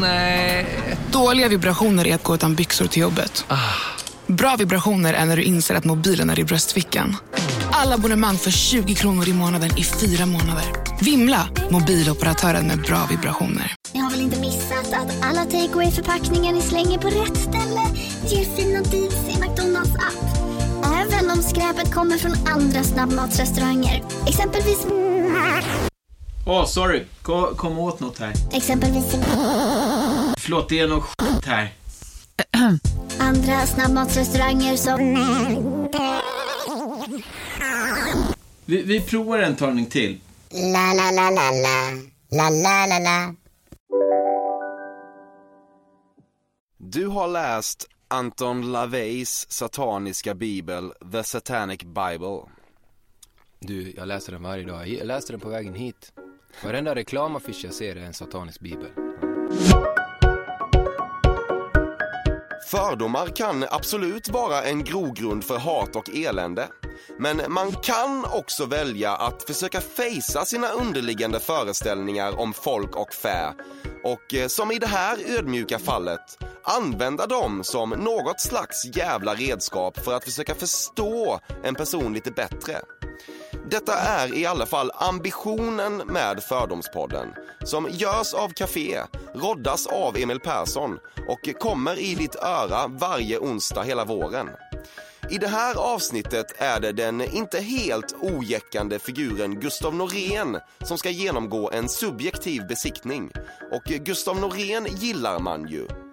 Nej. Dåliga vibrationer är att gå utan byxor till jobbet. Bra vibrationer är när du inser att mobilen är i bröstfickan. Alla abonnemang för 20 kronor i månaden i fyra månader. Vimla! Mobiloperatören med bra vibrationer. Ni har väl inte missat att alla takeaway förpackningar ni slänger på rätt ställe ger fina deals i McDonalds app. Även om skräpet kommer från andra snabbmatsrestauranger. Exempelvis... Åh, oh, sorry. Kom, kom åt något här. Exempelvis... Förlåt, det är något skit här. Andra snabbmatsrestauranger som... Vi, vi provar en talning till. La, la, la, la, la. La, la, la, la. Du har läst Anton LaVeys sataniska bibel, The Satanic Bible. Du, jag läser den varje dag. Jag läste den på vägen hit. Varenda reklamaffisch jag ser är en satanisk bibel. Fördomar kan absolut vara en grogrund för hat och elände. Men man kan också välja att försöka fejsa sina underliggande föreställningar om folk och fä och eh, som i det här ödmjuka fallet använda dem som något slags jävla redskap för att försöka förstå en person lite bättre. Detta är i alla fall ambitionen med Fördomspodden som görs av Café, roddas av Emil Persson och kommer i ditt öra varje onsdag hela våren. I det här avsnittet är det den inte helt ojäckande figuren Gustav Norén som ska genomgå en subjektiv besiktning. Och Gustav Norén gillar man ju.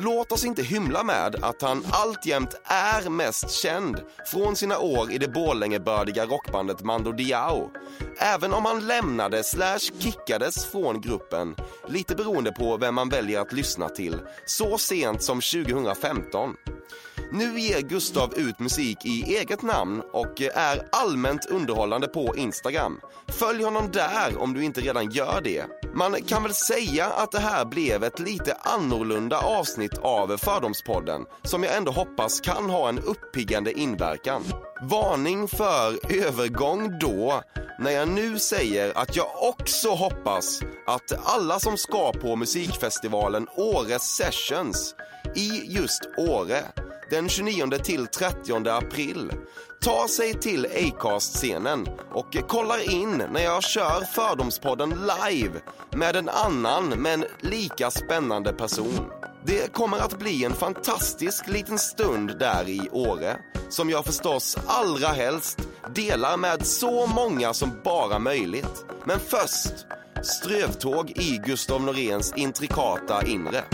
Låt oss inte hymla med att han alltjämt är mest känd från sina år i det Borlängebördiga rockbandet Mando Diao. Även om han lämnade slash kickades från gruppen, lite beroende på vem man väljer att lyssna till, så sent som 2015. Nu ger Gustav ut musik i eget namn och eh, är allmänt underhållande på Instagram. Följ honom där om du inte redan gör det. Man kan väl säga att det här blev ett lite annorlunda avsnitt av Fördomspodden som jag ändå hoppas kan ha en uppiggande inverkan. Varning för övergång då, när jag nu säger att jag också hoppas att alla som ska på musikfestivalen Åre Sessions i just Åre den 29 till 30 april tar sig till Acast-scenen och kollar in när jag kör Fördomspodden live med en annan men lika spännande person. Det kommer att bli en fantastisk liten stund där i Åre som jag förstås allra helst delar med så många som bara möjligt. Men först strövtåg i Gustav Noréns intrikata inre.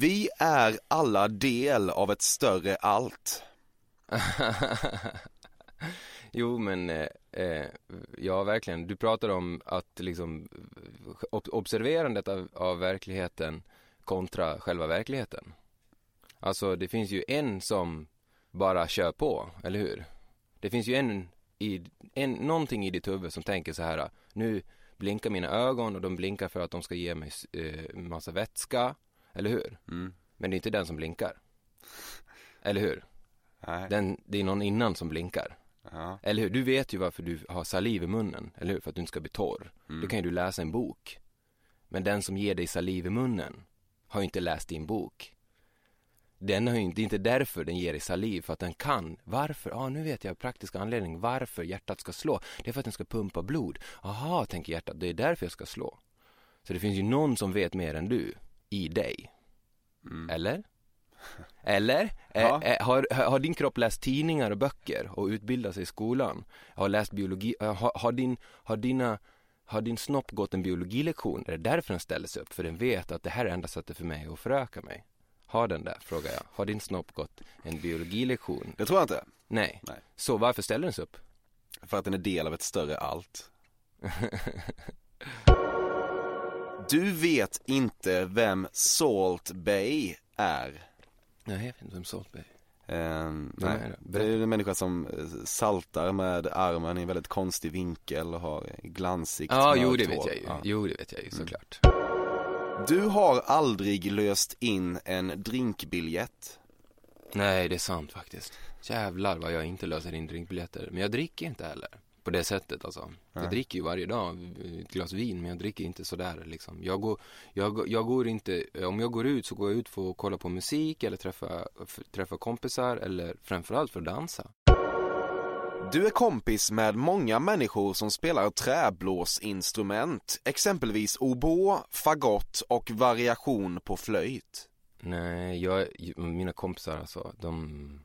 Vi är alla del av ett större allt. jo men, eh, eh, ja verkligen. Du pratar om att liksom observerandet av, av verkligheten kontra själva verkligheten. Alltså det finns ju en som bara kör på, eller hur? Det finns ju en, i, en någonting i ditt huvud som tänker så här, nu blinkar mina ögon och de blinkar för att de ska ge mig eh, massa vätska eller hur? Mm. Men det är inte den som blinkar. Eller hur? Nej. Den, det är någon innan som blinkar. Ja. Eller hur? Du vet ju varför du har saliv i munnen, eller hur? För att du inte ska bli torr. Mm. Då kan ju du läsa en bok. Men den som ger dig saliv i munnen har ju inte läst din bok. Den har ju inte, det är inte därför den ger dig saliv, för att den kan. Varför? Ja, ah, nu vet jag praktisk anledning varför hjärtat ska slå. Det är för att den ska pumpa blod. Aha, tänker hjärtat, det är därför jag ska slå. Så det finns ju någon som vet mer än du i dig. Mm. Eller? Eller? Ja. Eh, eh, har, har din kropp läst tidningar och böcker och utbildat sig i skolan? Har läst biologi? Har, har, din, har, dina, har din snopp gått en biologilektion? Är det därför den ställer sig upp? För den vet att det här är enda sättet för mig att föröka mig. Har den det? Frågar jag. Har din snopp gått en biologilektion? Det tror jag inte. Nej. Nej. Så varför ställer den sig upp? För att den är del av ett större allt. Du vet inte vem Salt Bay är? Nej, jag vet inte vem Salt Bay Um, nej, är det? det är en människa som eh, saltar med armen i en väldigt konstig vinkel och har glansigt Ja, jo mörkt det vet jag ju. Ja. Jo, det vet jag ju såklart. Du har aldrig löst in en drinkbiljett. Nej, det är sant faktiskt. Jävlar vad jag inte löser in drinkbiljetter. Men jag dricker inte heller. På det sättet alltså. Jag dricker ju varje dag ett glas vin men jag dricker inte sådär liksom. Jag går, jag, jag går inte, om jag går ut så går jag ut för att kolla på musik eller träffa, träffa kompisar eller framförallt för att dansa. Du är kompis med många människor som spelar träblåsinstrument, exempelvis oboe, fagott och variation på flöjt. Nej, jag, mina kompisar alltså, de,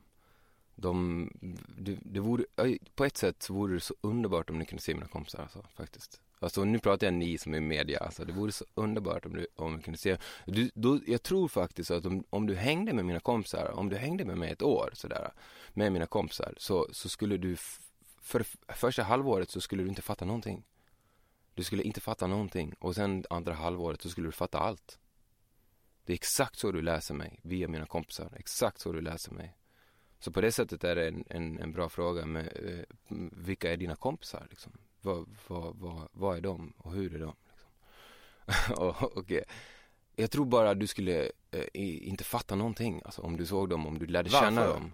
de, det, det vore, på ett sätt så vore det så underbart om ni kunde se mina kompisar alltså, faktiskt. Alltså nu pratar jag ni som är media, alltså det vore så underbart om du, om du kunde se. Du, då, jag tror faktiskt att om, om du hängde med mina kompisar, om du hängde med mig ett år sådär, med mina kompisar, så, så skulle du, för första halvåret så skulle du inte fatta någonting. Du skulle inte fatta någonting och sen andra halvåret så skulle du fatta allt. Det är exakt så du läser mig, via mina kompisar, exakt så du läser mig. Så på det sättet är det en, en, en bra fråga med eh, vilka är dina kompisar liksom? Vad, vad, vad, vad är de och hur är de? Liksom? och, och, jag tror bara att du skulle eh, inte fatta någonting, alltså om du såg dem, om du lärde Varför? känna dem.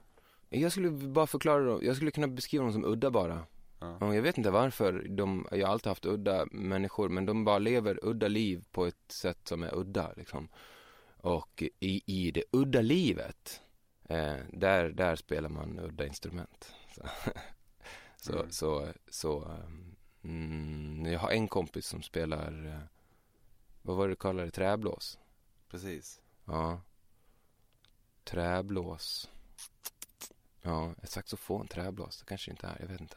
Jag skulle bara förklara dem, jag skulle kunna beskriva dem som udda bara. Ja. Jag vet inte varför de, jag har alltid haft udda människor, men de bara lever udda liv på ett sätt som är udda liksom. Och i, i det udda livet, eh, där, där spelar man udda instrument. Så, så, mm. så, så mm, jag har en kompis som spelar, eh, vad var det du kallade det, träblås? Precis. Ja. Träblås. Ja, ett saxofon, träblås, det kanske inte är, jag vet inte.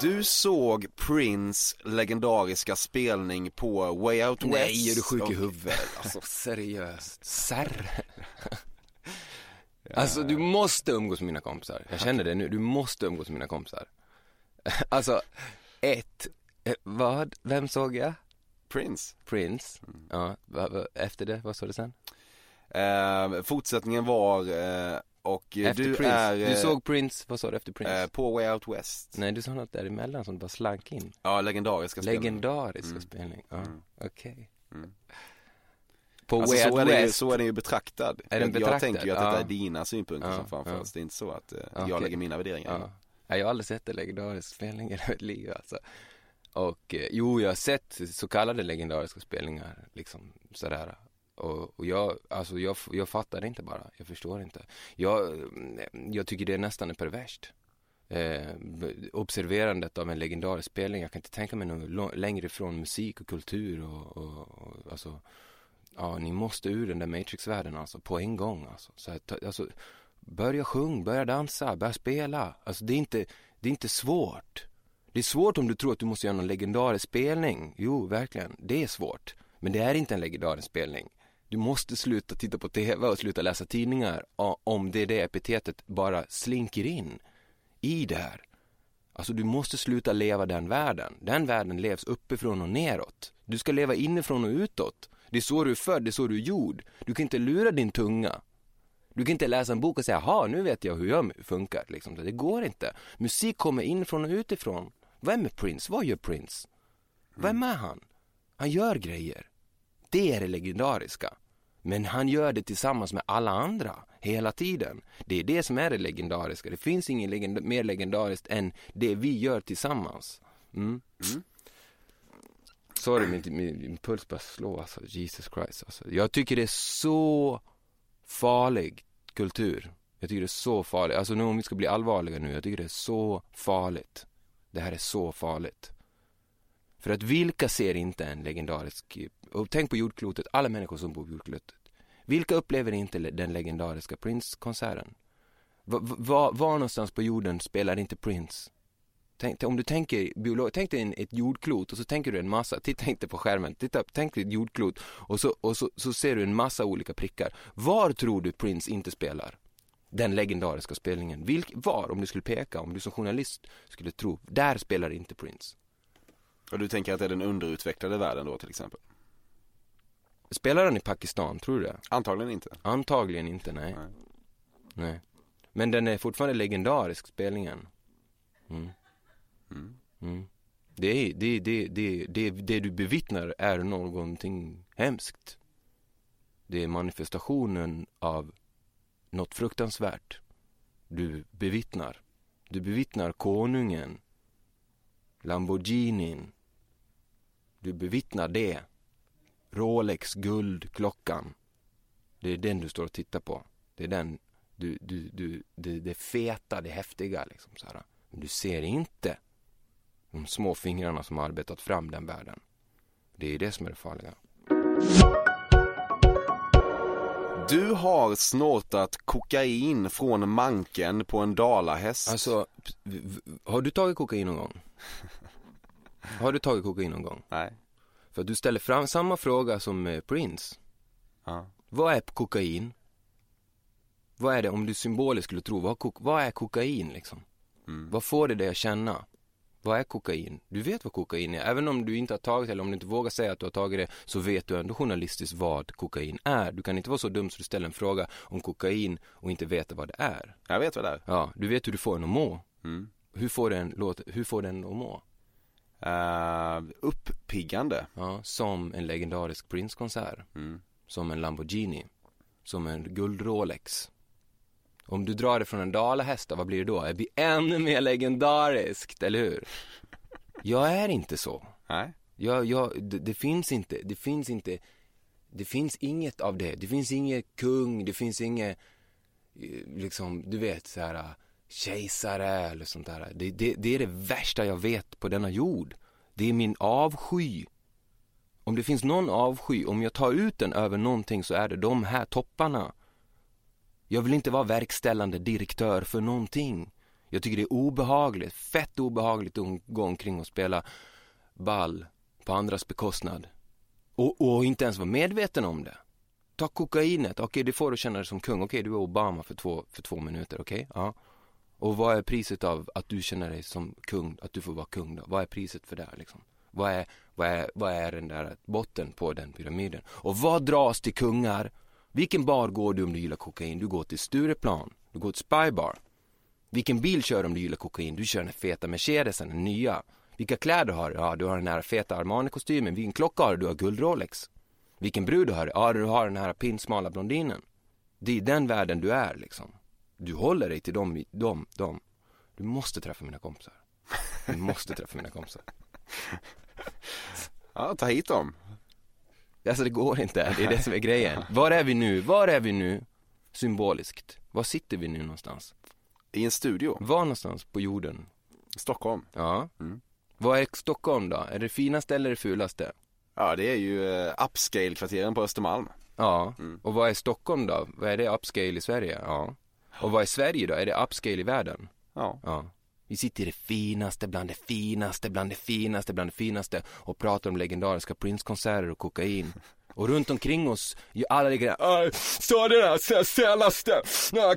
Du såg Prince legendariska spelning på Way Out West. Nej, är du sjuk i huvudet? Alltså seriöst, serr. Alltså du måste umgås med mina kompisar. Jag känner det nu, du måste umgås med mina kompisar. Alltså, ett, eh, vad, vem såg jag? Prince. Prince. Ja, va, va, efter det, vad sa du sen? Eh, fortsättningen var, eh, och eh, Efter du Prince. är... eh, Du såg Prince, vad sa du efter Prince? eh, på Way Out West. Nej, du sa något däremellan som bara slank in. Ja, legendariska spelning. Legendariska Mm. spelning, ja, Mm. okej. Mm. På Alltså, Way så, Out är det, ju- West. så är den ju betraktad. Är den Jag betraktad? tänker ju att Ja. detta är dina synpunkter Ja, som framförs. ja. Det är inte så att eh, Okej. jag lägger mina värderingar Ja. Nej, jag har aldrig sett en legendarisk spelning i hela mitt liv alltså. Och eh, jo, jag har sett så kallade legendariska spelningar liksom sådär. Och, och jag, alltså jag, jag fattar inte bara, jag förstår inte. Jag, jag tycker det är nästan perverst. Eh, observerandet av en legendarisk spelning, jag kan inte tänka mig något längre ifrån musik och kultur och, och, och alltså Ja, ni måste ur den där Matrix-världen alltså, på en gång alltså. Så här, ta, alltså börja sjung, börja dansa, börja spela. Alltså det är inte, det är inte svårt. Det är svårt om du tror att du måste göra någon legendarisk spelning. Jo, verkligen, det är svårt. Men det är inte en legendarisk spelning. Du måste sluta titta på TV och sluta läsa tidningar om det är det epitetet bara slinker in i det här. Alltså du måste sluta leva den världen. Den världen levs uppifrån och neråt. Du ska leva inifrån och utåt. Det är så du är född, det är så du är gjord. Du kan inte lura din tunga. Du kan inte läsa en bok och säga, jaha, nu vet jag hur jag funkar. Liksom. Det går inte. Musik kommer inifrån och utifrån. Vem är Prince? Vad gör Prince? Vem är han? Han gör grejer. Det är det legendariska. Men han gör det tillsammans med alla andra, hela tiden. Det är det som är det legendariska. Det finns inget legend mer legendariskt än det vi gör tillsammans. Mm. Sorry, min, min, min puls börjar slå alltså. Jesus Christ alltså. Jag tycker det är så farlig kultur. Jag tycker det är så farligt. Alltså nu om vi ska bli allvarliga nu. Jag tycker det är så farligt. Det här är så farligt. För att vilka ser inte en legendarisk, och tänk på jordklotet, alla människor som bor på jordklotet. Vilka upplever inte den legendariska Prince-konserten? Va, va, var någonstans på jorden spelar inte Prince? Tänk, om du tänker biolog, tänk dig ett jordklot och så tänker du en massa, titta inte på skärmen, titta, tänk dig ett jordklot och, så, och så, så ser du en massa olika prickar. Var tror du Prince inte spelar? Den legendariska spelningen. Vilk, var, om du skulle peka, om du som journalist skulle tro, där spelar inte Prince. Och du tänker att det är den underutvecklade världen då till exempel? Spelar han i Pakistan, tror du det? Antagligen inte. Antagligen inte, nej. Nej. nej. Men den är fortfarande legendarisk, spelningen. Mm. Mm. Mm. Det, är, det, det, det, det, det du bevittnar är någonting hemskt. Det är manifestationen av något fruktansvärt. Du bevittnar. Du bevittnar konungen, Lamborghinin. Du bevittnar det. Rolex guldklockan. Det är den du står och tittar på. Det är den, du, du, du, det, det feta, det häftiga liksom så här. Men du ser inte de små fingrarna som har arbetat fram den världen. Det är det som är det farliga. Du har snortat kokain från manken på en dalahäst. Alltså, har du tagit kokain någon gång? Har du tagit kokain någon gång? Nej. För du ställer fram samma fråga som eh, Prince. Ja. Vad är kokain? Vad är det, om du symboliskt skulle tro, vad, kok- vad är kokain liksom? Mm. Vad får det dig att känna? Vad är kokain? Du vet vad kokain är. Även om du inte har tagit det eller om du inte vågar säga att du har tagit det så vet du ändå journalistiskt vad kokain är. Du kan inte vara så dum så du ställer en fråga om kokain och inte veta vad det är. Jag vet vad det är. Ja, du vet hur du får den att må. Mm. Hur får den, låt, hur får den att må? Uh, uppiggande. Ja, som en legendarisk Prince-konsert. Mm. Som en Lamborghini. Som en guld-Rolex. Om du drar det från en dalahäst, vad blir det då? Det blir ännu mer legendariskt, eller hur? Jag är inte så. Nej. Jag, jag, det, det finns inte, det finns inte, det finns inget av det. Det finns inget kung, det finns inget, eh, liksom, du vet så här eh, kejsare eller sånt där. Det, det, det är det värsta jag vet på denna jord. Det är min avsky. Om det finns någon avsky, om jag tar ut den över någonting så är det de här topparna. Jag vill inte vara verkställande direktör för någonting. Jag tycker det är obehagligt, fett obehagligt att gå omkring och spela ball på andras bekostnad. Och, och inte ens vara medveten om det. Ta kokainet, okej det får du känna dig som kung, okej du är Obama för två, för två minuter, okej? Ja. Och vad är priset av att du känner dig som kung, att du får vara kung då? Vad är priset för det här, liksom? Vad är, vad är, vad är den där botten på den pyramiden? Och vad dras till kungar? Vilken bar går du om du gillar kokain? Du går till Stureplan, du går till Spybar. Vilken bil kör du om du gillar kokain? Du kör den feta Mercedesen, den nya. Vilka kläder har du? Ja, du har den här feta Armani-kostymen. Vilken klocka har du? Du har guld-Rolex. Vilken brud du har? Ja, du har den här pinsmala blondinen. Det är den världen du är liksom. Du håller dig till dem, dem, dem. Du måste träffa mina kompisar. Du måste träffa mina kompisar. Ja, ta hit dem. Alltså det går inte, det är det som är grejen. Var är vi nu? Var är vi nu? Symboliskt. Var sitter vi nu någonstans? I en studio. Var någonstans på jorden? Stockholm. Ja. Mm. Vad är Stockholm då? Är det finaste eller det fulaste? Ja, det är ju uh, upscale-kvarteren på Östermalm. Ja. Mm. Och vad är Stockholm då? Vad är det upscale i Sverige? Ja. Och vad är Sverige då? Är det upscale i världen? Ja. Ja. Vi sitter i det finaste bland det finaste bland det finaste bland det finaste och pratar om legendariska Prince-konserter och kokain. Och runt omkring oss, alla ligger där, så det där se- senaste,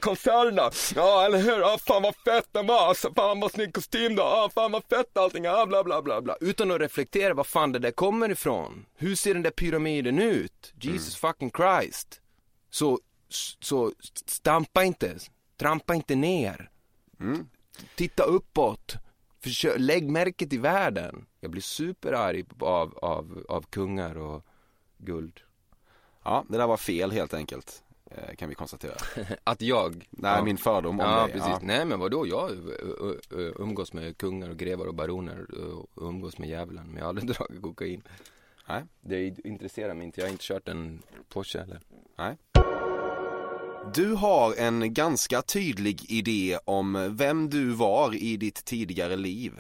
konserterna, ja eller hur, ja fan vad fett den var, alltså, fan vad snygg kostym då, ja fan vad fett allting, ja bla bla bla bla. Utan att reflektera var fan det där kommer ifrån. Hur ser den där pyramiden ut? Jesus fucking Christ. Så, så stampa inte, trampa inte ner. Titta uppåt. Försök, lägg märke till världen. Jag blir superarg av, av, av kungar och guld. Ja, det där var fel helt enkelt. eh, Kan vi konstatera. Att jag... Nej, ja. min fördom om Ja, dig. precis. Nej, men vadå? Jag umgås med kungar och grevar och baroner och umgås med djävulen. Men jag har aldrig dragit kokain. Nej. Det intresserar mig inte. Jag har inte kört en Porsche eller. Nej. Du har en ganska tydlig idé om vem du var i ditt tidigare liv.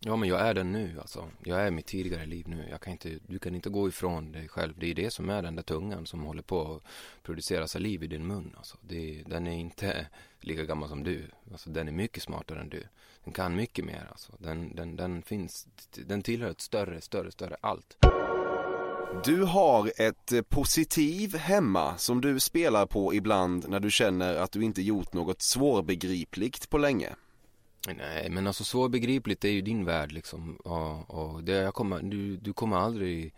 Ja men jag är den nu alltså. Jag är mitt tidigare liv nu. Jag kan inte, du kan inte gå ifrån dig själv. Det är det som är den där tungan som håller på att producera saliv i din mun. Alltså. Det, den är inte lika gammal som du. Alltså, den är mycket smartare än du. Den kan mycket mer. Alltså. Den, den, den finns, den tillhör ett större, större, större allt. Du har ett eh, positiv hemma som du spelar på ibland när du känner att du inte gjort något svårbegripligt på länge. Nej, men alltså svårbegripligt är ju din värld liksom. Och, och det jag kommer, du, du kommer aldrig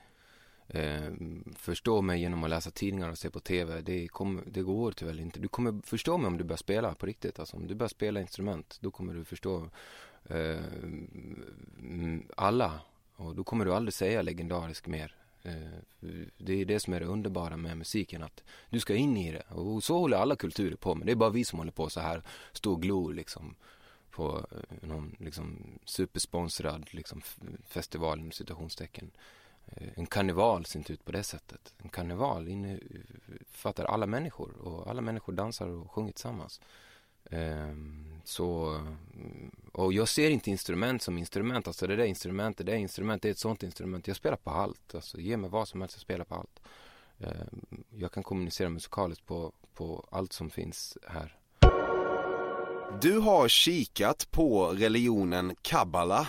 eh, förstå mig genom att läsa tidningar och se på TV. Det, kom, det går tyvärr inte. Du kommer förstå mig om du börjar spela på riktigt. Alltså, om du börjar spela instrument, då kommer du förstå eh, mm, alla. Och då kommer du aldrig säga legendarisk mer. Eh, det är det som är det underbara med musiken, att du ska in i det. Och så håller alla kulturer på med. Det är bara vi som håller på så här, stå och glor liksom på eh, någon liksom supersponsrad liksom festival inom citationstecken. Eh, en karneval ser inte ut på det sättet. En karneval innefattar alla människor och alla människor dansar och sjunger tillsammans. Ehm, så, och jag ser inte instrument som instrument, alltså det där instrumentet, det är instrument, det är ett sånt instrument. Jag spelar på allt, alltså ge mig vad som helst, jag spelar på allt. Ehm, jag kan kommunicera musikaliskt på, på allt som finns här. Du har kikat på religionen kabbala.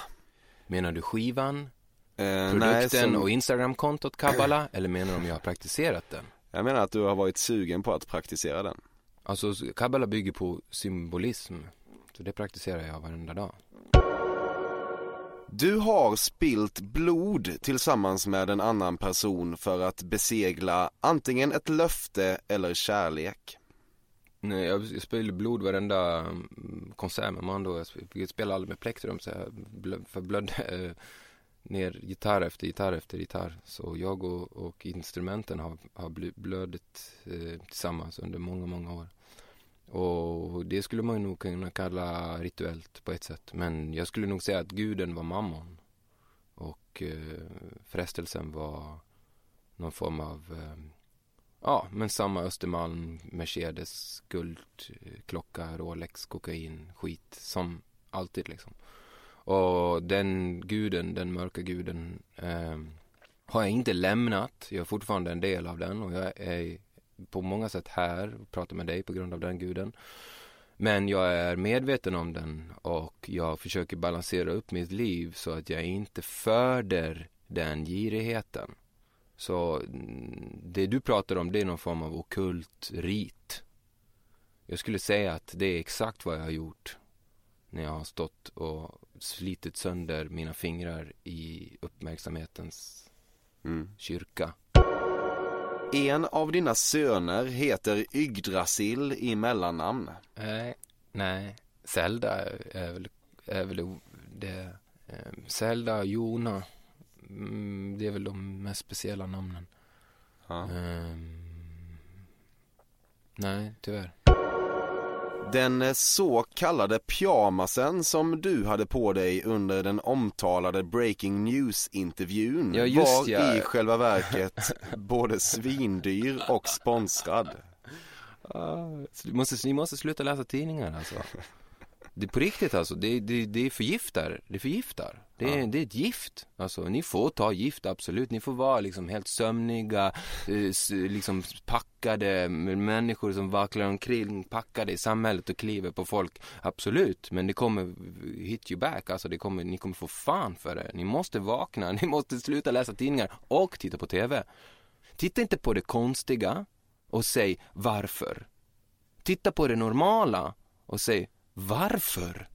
Menar du skivan, Eh, produkten nej, som- och Instagramkontot kabbala eller menar du om jag har praktiserat den? Jag menar att du har varit sugen på att praktisera den. Alltså kabbala bygger på symbolism, så det praktiserar jag varenda dag. Du har spilt blod tillsammans med en annan person för att besegla antingen ett löfte eller kärlek. Nej, jag spelar blod varenda mm, konsert med Mando. Jag sp- Jag spelar aldrig med plektrum så jag blö- förblödde eh, ner gitarr efter gitarr efter gitarr. Så jag och, och instrumenten har, har blödit eh, tillsammans under många, många år. Och det skulle man nog kunna kalla rituellt på ett sätt. Men jag skulle nog säga att guden var mammon. Och eh, frestelsen var någon form av eh, Ja, men samma Östermalm, Mercedes, guld, eh, klocka, Rolex, kokain, skit som alltid liksom. Och den guden, den mörka guden eh, har jag inte lämnat. Jag är fortfarande en del av den och jag är på många sätt här och pratar med dig på grund av den guden. Men jag är medveten om den och jag försöker balansera upp mitt liv så att jag inte föder den girigheten. Så mm, det du pratar om det är någon form av okult rit. Jag skulle säga att det är exakt vad jag har gjort när jag har stått och slitit sönder mina fingrar i uppmärksamhetens Mm. kyrka. En av dina söner heter Yggdrasil i mellannamn. Nej, nej. Zelda är väl, är väl det. eh, Zelda, Jona. Mm, det är väl de mest speciella namnen. Ja. Ehm, nej, tyvärr. Den så kallade pyjamasen som du hade på dig under den omtalade Breaking News-intervjun Ja, var ja. i själva verket både svindyr och sponsrad. Ah, så du måste, ni måste sluta läsa tidningar alltså. Det är på riktigt alltså, det, det, det förgiftar, det förgiftar. Det är, det är ett gift. Alltså, ni får ta gift, absolut. Ni får vara liksom helt sömniga, eh, liksom packade med människor som vacklar omkring, packade i samhället och kliver på folk. Absolut, men det kommer hit you back. Alltså, det kommer, ni kommer få fan för det. Ni måste vakna, ni måste sluta läsa tidningar och titta på TV. Titta inte på det konstiga och säg varför. Titta på det normala och säg varför.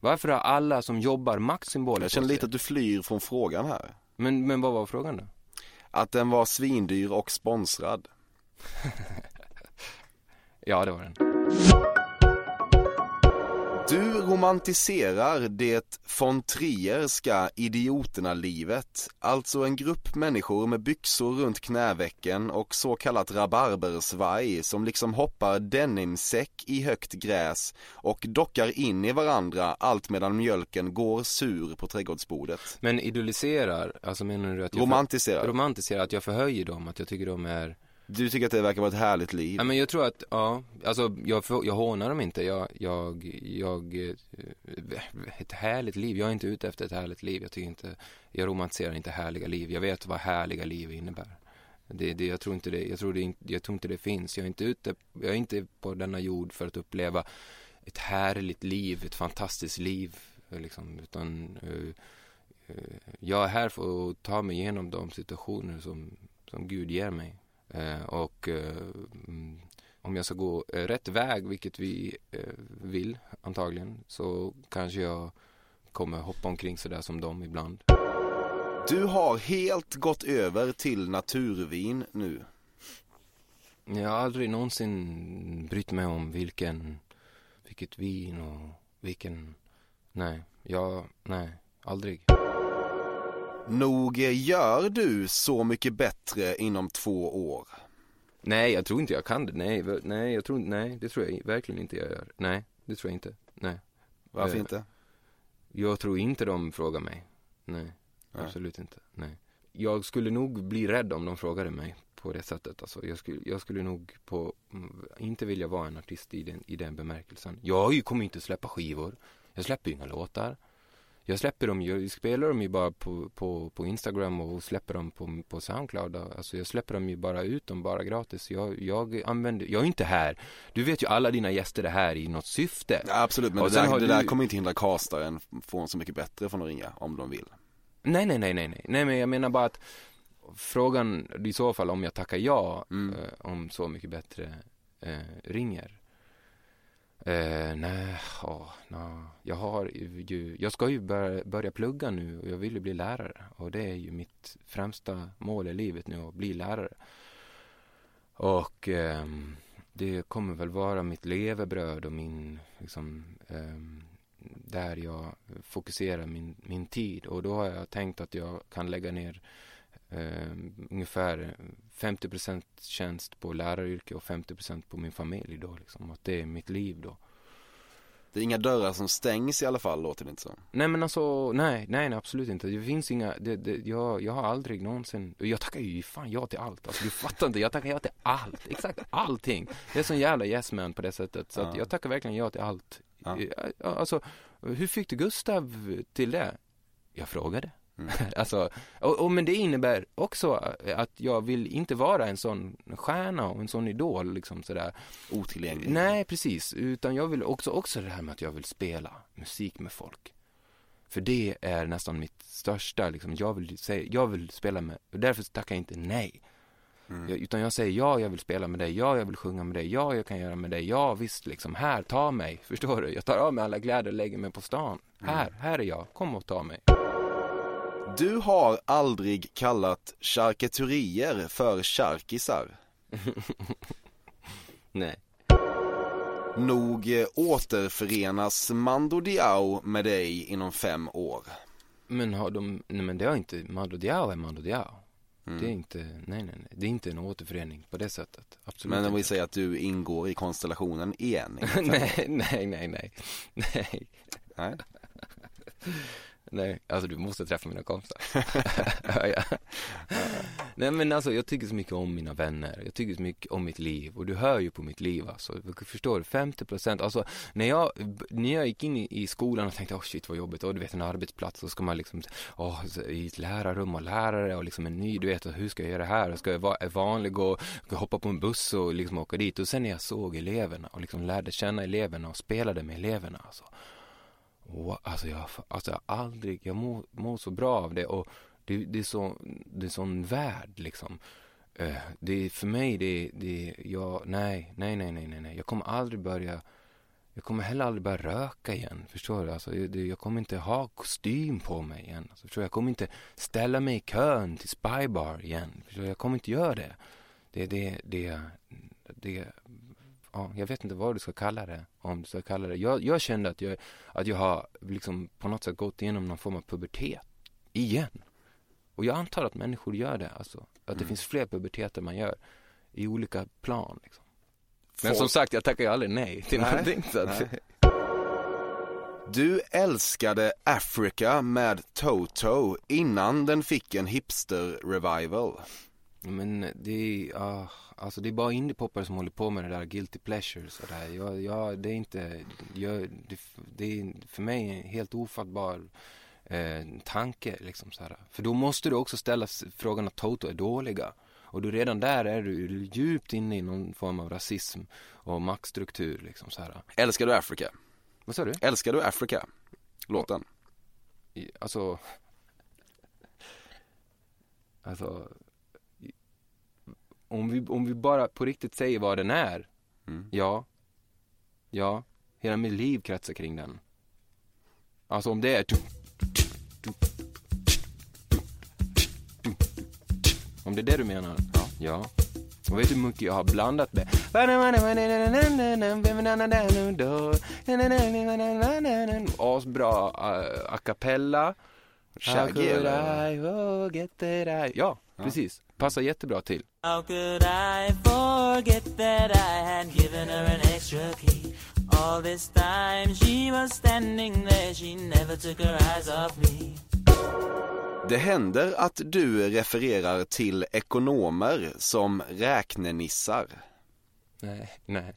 Varför har alla som jobbar maktsymboler Jag känner lite att du flyr från frågan här. Men, men vad var frågan då? Att den var svindyr och sponsrad. Ja, det var den. Du romantiserar det von Trierska idioterna-livet, alltså en grupp människor med byxor runt knävecken och så kallat rabarbersvaj som liksom hoppar denimsäck i högt gräs och dockar in i varandra allt medan mjölken går sur på trädgårdsbordet. Men idoliserar, alltså menar du att jag Romantiserar. För, romantiserar, att jag förhöjer dem, att jag tycker de är du tycker att det verkar vara ett härligt liv? Ja, men jag tror att, ja, alltså jag, jag hånar dem inte. Jag, jag, jag, eh, ett härligt liv. Jag är inte ute efter ett härligt liv. Jag tycker inte, jag romantiserar inte härliga liv. Jag vet vad härliga liv innebär. Det, det, jag, tror inte det, jag, tror det, jag tror inte det finns. Jag är inte ute, jag är inte på denna jord för att uppleva ett härligt liv, ett fantastiskt liv. Liksom, utan uh, uh, jag är här för att ta mig igenom de situationer som, som Gud ger mig. Uh, och mm, om jag ska gå rätt väg, vilket vi vill antagligen, så kanske jag kommer hoppa omkring sådär som dem ibland. Du har helt gått över till naturvin nu. Jag har aldrig någonsin brytt mig om vilken, vilket vin och vilken, nej, jag, nej, aldrig. Nog gör du Så mycket bättre inom två år? Nej, jag tror inte jag kan det, nej, nej, jag tror, nej, det tror jag verkligen inte jag gör. Nej, det tror jag inte, nej. Varför uh, inte? Jag tror inte de frågar mig, nej. Absolut inte, nej. Jag skulle nog bli rädd om de frågade mig på det sättet. Alltså, jag, skulle, jag skulle nog på, inte vilja vara en artist i den, i den bemärkelsen. Jag kommer inte släppa skivor. Jag släpper inga låtar. Jag släpper dem jag spelar dem ju bara på, på, på Instagram och släpper dem på, på Soundcloud. Alltså jag släpper dem ju bara ut dem bara gratis. Jag, jag använder, jag är inte här. Du vet ju alla dina gäster är här i något syfte. Ja, absolut, men och det, där, det du... där kommer inte hindra castaren från Så mycket bättre från att ringa om de vill. Nej, nej, nej, nej, nej, nej, men jag menar bara att frågan i så fall om jag tackar ja, mm. eh, om Så mycket bättre eh, ringer. Eh, nej, oh, no. jag har ju, jag ska ju börja, börja plugga nu och jag vill ju bli lärare och det är ju mitt främsta mål i livet nu att bli lärare. Och eh, det kommer väl vara mitt levebröd och min, liksom, eh, där jag fokuserar min, min tid och då har jag tänkt att jag kan lägga ner eh, ungefär 50% tjänst på läraryrke och 50% på min familj då liksom, att det är mitt liv då. Det är inga dörrar som stängs i alla fall, låter det inte så. Nej men alltså, nej, nej, nej absolut inte. Det finns inga, det, det, jag, jag har aldrig någonsin, jag tackar ju fan ja till allt. Alltså du fattar inte, jag tackar ja till allt. Exakt allting. Jag är sån jävla yes man på det sättet. Så ja. att jag tackar verkligen ja till allt. Ja. Alltså, hur fick du Gustav till det? Jag frågade. Mm. alltså, och, och, men det innebär också att jag vill inte vara en sån stjärna och en sån idol liksom sådär. Otillgänglig. Nej, precis. Utan jag vill också, också det här med att jag vill spela musik med folk. För det är nästan mitt största, liksom, jag vill, säga, jag vill spela med, och därför tackar jag inte nej. Mm. Jag, utan jag säger ja, jag vill spela med dig, ja, jag vill sjunga med dig, ja, jag kan göra med dig, ja, visst, liksom, här, ta mig, förstår du? Jag tar av mig alla kläder och lägger mig på stan. Mm. Här, här är jag, kom och ta mig. Du har aldrig kallat charkuterier för charkisar. Nej. Nog återförenas Mando Diao med dig inom fem år. Men har de, nej men det har inte, Mando Diao är Mando Diao. Mm. Det är inte, nej, nej, nej, det är inte en återförening på det sättet. Absolut Men om vi säger att du ingår i konstellationen igen? nej, nej, nej, nej, nej. Nej. Nej, alltså du måste träffa mina kompisar. ja. Nej men alltså jag tycker så mycket om mina vänner, jag tycker så mycket om mitt liv och du hör ju på mitt liv alltså. Förstår du? 50 procent, alltså när jag, när jag gick in i, skolan och tänkte åh oh, shit vad jobbigt, och du vet en arbetsplats så ska man liksom, åh, oh, i ett lärarrum och lärare och liksom en ny, du vet hur ska jag göra det här? Ska jag vara vanlig och hoppa på en buss och liksom åka dit? Och sen när jag såg eleverna och liksom lärde känna eleverna och spelade med eleverna alltså wow, alltså, jag, alltså jag aldrig, jag mår, mår så bra av det och det, det är så, det är sån värld liksom. Uh, det är för mig, det, det, jag, nej, nej, nej, nej, nej, jag kommer aldrig börja, jag kommer heller aldrig börja röka igen, förstår du? Alltså, det, jag kommer inte ha kostym på mig igen, alltså, förstår du? Jag kommer inte ställa mig i kön till Spybar igen, förstår du? Jag kommer inte göra det. Det, det, det, det, ja, jag vet inte vad du ska kalla det. Om du ska kalla det. Jag, jag kände att jag, att jag har liksom på något sätt gått igenom någon form av pubertet. Igen. Och jag antar att människor gör det. Alltså, att mm. det finns fler puberteter man gör. I olika plan. Liksom. Men som sagt, jag tackar ju aldrig nej till nej, någonting. Så att... Du älskade Africa med Toto innan den fick en hipster-revival. Men det är, uh, alltså det är bara indiepoppare som håller på med det där guilty pleasure sådär. Jag, jag, det är inte, jag, det, det är för mig en helt ofattbar eh, tanke liksom såhär. För då måste du också ställa frågan att Toto är dåliga. Och du redan där är du djupt inne i någon form av rasism och maktstruktur liksom så här. Älskar du Africa? Vad sa du? Älskar du Africa? Låten? Alltså Alltså om vi, om vi bara på riktigt säger vad den är. Mm. Ja. Ja. Hela mitt liv kretsar kring den. Alltså om det är Om det är det du menar? Ja. ja. Och vet du hur mycket jag har blandat med? Asbra uh, a cappella. Ja, precis. How could I forget that I had given her an extra key? All this time she was standing there, she never took her eyes off me. Det händer att du refererar till ekonomer som räknenissar. Nej, nej.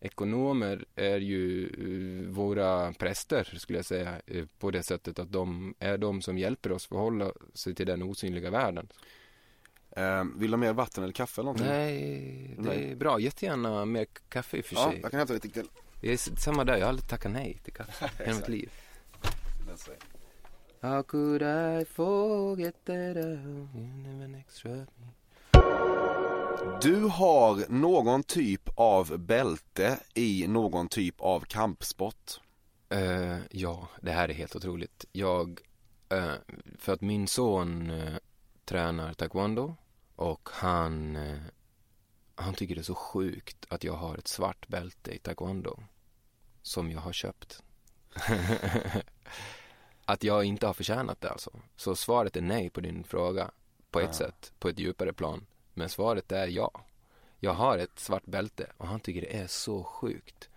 Ekonomer är ju eh, våra präster skulle jag säga eh, på det sättet att de är de som hjälper oss förhålla sig till den osynliga världen. Eh, vill du ha mer vatten eller kaffe eller någonting? Nej, det nej. är bra. Jättegärna mer kaffe i och för sig. Ja, jag kan hämta lite till. Det är samma där, jag har aldrig tackat nej till kaffe i mitt liv. How could I forget that I never next me? Du har någon typ av bälte i någon typ av kampsport. Uh, ja, det här är helt otroligt. Jag, uh, för att min son uh, tränar taekwondo och han, han tycker det är så sjukt att jag har ett svart bälte i taekwondo som jag har köpt. att jag inte har förtjänat det alltså. Så svaret är nej på din fråga på ett ja. sätt, på ett djupare plan. Men svaret är ja. Jag har ett svart bälte och han tycker det är så sjukt.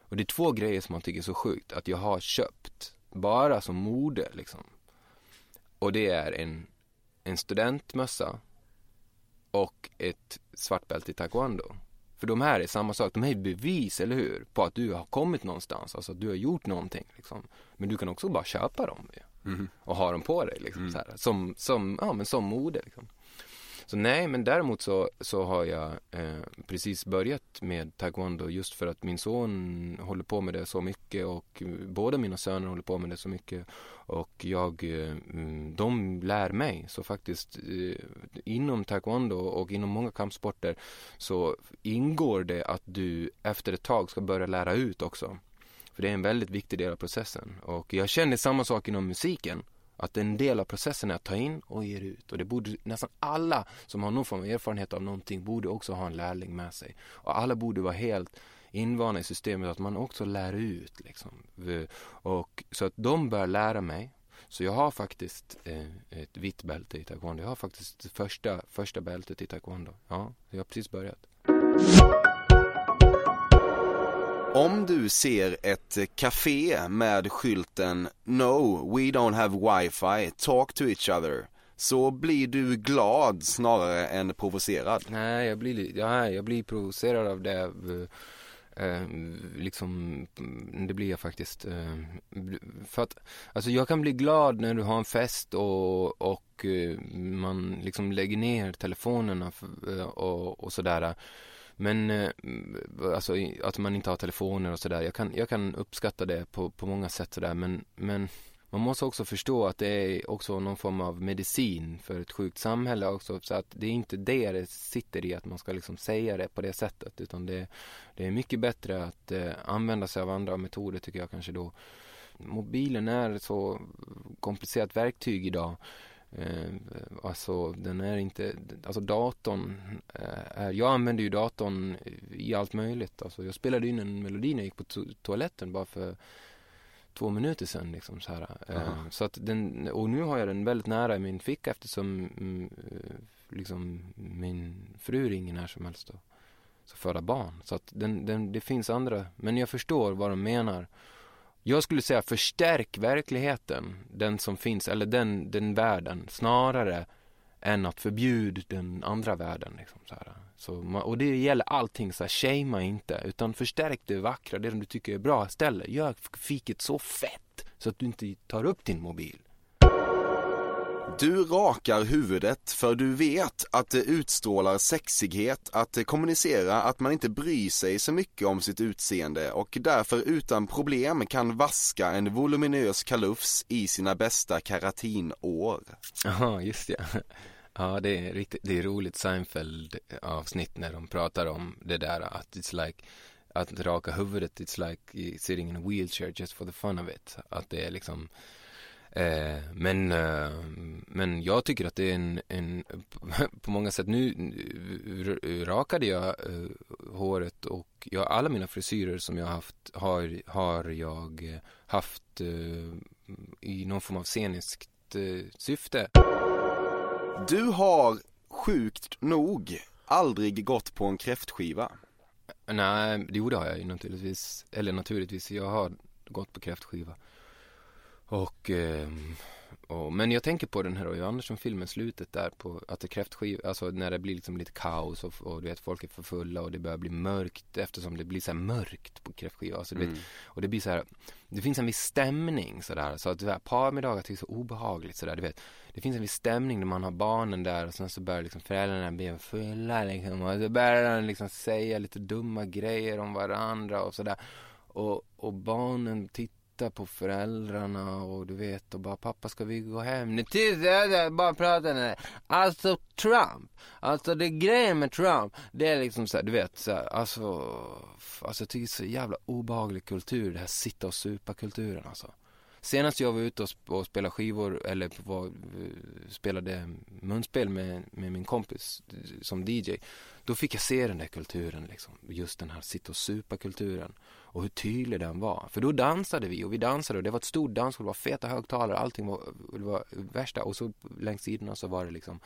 Och det är två grejer som han tycker är så sjukt att jag har köpt bara som mode liksom. Och det är en, en studentmössa och ett svart bälte i taekwondo. För de här är samma sak, de här är bevis, eller hur? På att du har kommit någonstans, alltså att du har gjort någonting liksom. Men du kan också bara köpa dem mm. och ha dem på dig liksom, mm. så här, som, som, ja, men som mode liksom. Så nej, men däremot så, så har jag eh, precis börjat med taekwondo just för att min son håller på med det så mycket och eh, båda mina söner håller på med det så mycket och jag, eh, mm, de lär mig. Så faktiskt eh, inom taekwondo och inom många kampsporter så ingår det att du efter ett tag ska börja lära ut också. För det är en väldigt viktig del av processen och jag känner samma sak inom musiken. Att en del av processen är att ta in och ge ut. Och det borde nästan alla som har någon form av erfarenhet av någonting borde också ha en lärling med sig. Och alla borde vara helt invana i systemet att man också lär ut. Liksom. Och, så att de bör lära mig. Så jag har faktiskt eh, ett vitt bälte i taekwondo. Jag har faktiskt det första, första bältet i taekwondo. Ja, jag har precis börjat. Om du ser ett café med skylten No, we don't have wifi, talk to each other så blir du glad snarare än provocerad. Nej, jag blir, ja, jag blir provocerad av det. Eh, eh, liksom, det blir jag faktiskt. Eh, för att, alltså jag kan bli glad när du har en fest och, och eh, man liksom lägger ner telefonerna för, eh, och, och sådär. Men eh, alltså att man inte har telefoner och sådär. Jag kan, jag kan uppskatta det på, på många sätt sådär. Men, men man måste också förstå att det är också någon form av medicin för ett sjukt samhälle också. Så att det är inte det det sitter i att man ska liksom säga det på det sättet. Utan det, det är mycket bättre att eh, använda sig av andra metoder tycker jag kanske då. Mobilen är ett så komplicerat verktyg idag. Eh, alltså den är inte, alltså datorn eh, är, jag använder ju datorn i allt möjligt. Alltså jag spelade in en melodi när jag gick på to toaletten bara för två minuter sedan liksom så här. Uh Så att den, och nu har jag den väldigt nära i min ficka eftersom mm, liksom min fru ringer när som helst och så föda barn. Så att den, den, det finns andra, men jag förstår vad de menar. Jag skulle säga förstärk verkligheten, den som finns, eller den, den världen, snarare än att förbjuda den andra världen. Liksom, så här. Så och det gäller allting, så här, shamea inte, utan förstärk det vackra, det som du tycker är bra. Istället, gör fiket så fett så att du inte tar upp din mobil. Du rakar huvudet för du vet att det utstrålar sexighet att kommunicera att man inte bryr sig så mycket om sitt utseende och därför utan problem kan vaska en voluminös kalufs i sina bästa keratinår. Ja, just det. Ja, det är, riktigt, det är roligt Seinfeld-avsnitt när de pratar om det där att it's like att raka huvudet, it's like sitting in a wheelchair just for the fun of it. Att det är liksom men, eh, men jag tycker att det är en, en på många sätt nu rakade jag eh, håret och jag, alla mina frisyrer som jag haft har, har jag haft eh, i någon form av sceniskt eh, syfte. Du har sjukt nog aldrig gått på en kräftskiva. Nej, det har jag ju naturligtvis. Eller naturligtvis, jag har gått på kräftskiva. Och, eh, och, men jag tänker på den här Roy Andersson-filmen, slutet där på att det kräftskiva, alltså när det blir liksom lite kaos och, och du vet folk är för fulla och det börjar bli mörkt eftersom det blir så här mörkt på kräftskiva. Alltså, mm. vet, och det blir så här, det finns en viss stämning sådär, så att här parmiddagar tycker så obehagligt sådär, du vet. Det finns en viss stämning när man har barnen där och sen så börjar liksom föräldrarna bli fulla liksom och så börjar de liksom säga lite dumma grejer om varandra och sådär. Och, och barnen tittar titta på föräldrarna och du vet och bara pappa ska vi gå hem? Nej tyst, bara prata nu. Alltså Trump, alltså det grejen med Trump, det är liksom så här, du vet så här, alltså, alltså jag tycker det är så jävla obehaglig kultur, det här sitta och supa kulturen alltså. Senast jag var ute och, och spelade skivor eller var, eh, spelade munspel med, med min kompis som DJ. Då fick jag se den där kulturen liksom. Just den här sitta och supa kulturen. Och hur tydlig den var. För då dansade vi och vi dansade och det var ett stort dansgolv, det var feta högtalare, allting var, det var värsta. Och så längs sidorna så var det liksom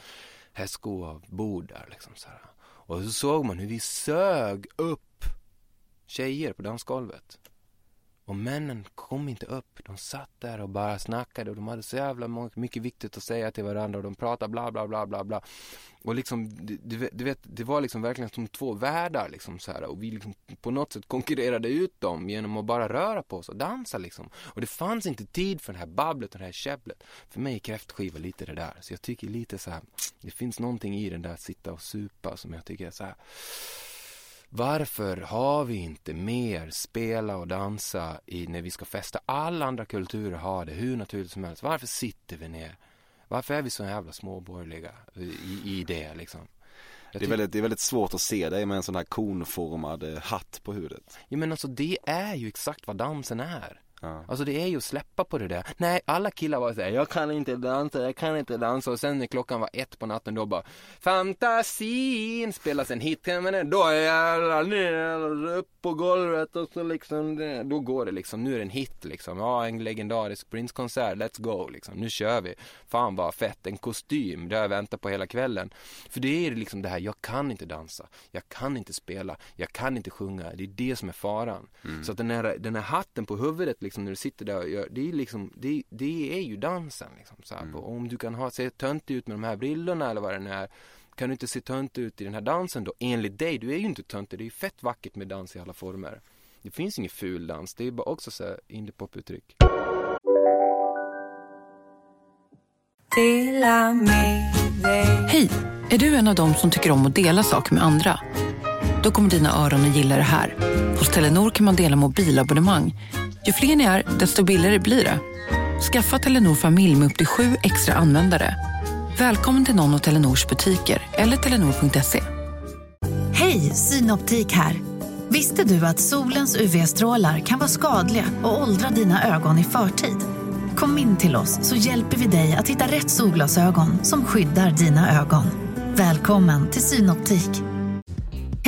hästsko av bord där liksom så här. Och så såg man hur vi sög upp tjejer på dansgolvet. Och männen kom inte upp. De satt där och bara snackade och de hade så jävla mycket viktigt att säga till varandra och de pratade bla bla bla bla bla. Och liksom, du, du vet, det var liksom verkligen som två världar liksom så här och vi liksom på något sätt konkurrerade ut dem genom att bara röra på oss och dansa liksom. Och det fanns inte tid för det här babblet och det här käbblet. För mig är kräftskiva lite det där. Så jag tycker lite så här, det finns någonting i den där sitta och supa som jag tycker är så här varför har vi inte mer spela och dansa i, när vi ska festa? Alla andra kulturer har det hur naturligt som helst. Varför sitter vi ner? Varför är vi så jävla småborgerliga i, i det liksom? Det är, väldigt, det är väldigt svårt att se dig med en sån här konformad eh, hatt på huvudet. Ja men alltså det är ju exakt vad dansen är. Ja. Alltså det är ju att släppa på det där. Nej, alla killar var såhär, jag kan inte dansa, jag kan inte dansa. Och sen när klockan var ett på natten då bara, fantasin spelas en hit. Men då är jag upp på golvet och så liksom, då går det liksom. Nu är det en hit liksom. Ja, en legendarisk Prince-konsert, let's go liksom. Nu kör vi. Fan vad fett, en kostym, det har jag väntat på hela kvällen. För det är liksom det här, jag kan inte dansa, jag kan inte spela, jag kan inte sjunga. Det är det som är faran. Mm. Så att den här, den här hatten på huvudet liksom när du sitter där och gör, det är liksom, det, det är ju dansen liksom. Så här, mm. Om du kan ha, se töntig ut med de här brillorna eller vad det nu är kan du inte se tönt ut i den här dansen då? Enligt dig, du är ju inte töntig. Det är ju fett vackert med dans i alla former. Det finns ingen ful dans. Det är bara också så indie-pop-uttryck. Hej! Är du en av dem som tycker om att dela saker med andra? Då kommer dina öron att gilla det här. Hos Telenor kan man dela mobilabonnemang. Ju fler ni är, desto billigare blir det. Skaffa Telenor familj med upp till sju extra användare. Välkommen till någon av Telenors butiker eller telenor.se. Hej, Synoptik här. Visste du att solens UV-strålar kan vara skadliga och åldra dina ögon i förtid? Kom in till oss så hjälper vi dig att hitta rätt solglasögon som skyddar dina ögon. Välkommen till Synoptik.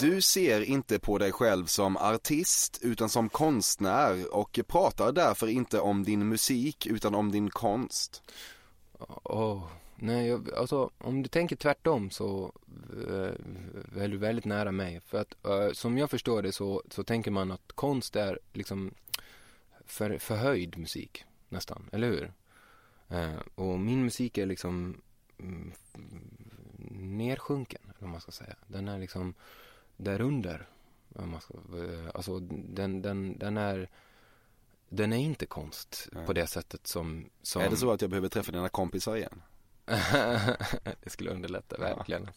Du ser inte på dig själv som artist utan som konstnär och pratar därför inte om din musik utan om din konst. Oh, nej, jag, alltså om du tänker tvärtom så eh, är du väldigt nära mig. För att eh, som jag förstår det så, så tänker man att konst är liksom för, förhöjd musik nästan, eller hur? Eh, och min musik är liksom mm, nersjunken, eller vad man ska säga. Den är liksom därunder. Alltså den, den, den är den är inte konst ja. på det sättet som, som... Är det så att jag behöver träffa dina kompisar igen? det skulle underlätta, verkligen.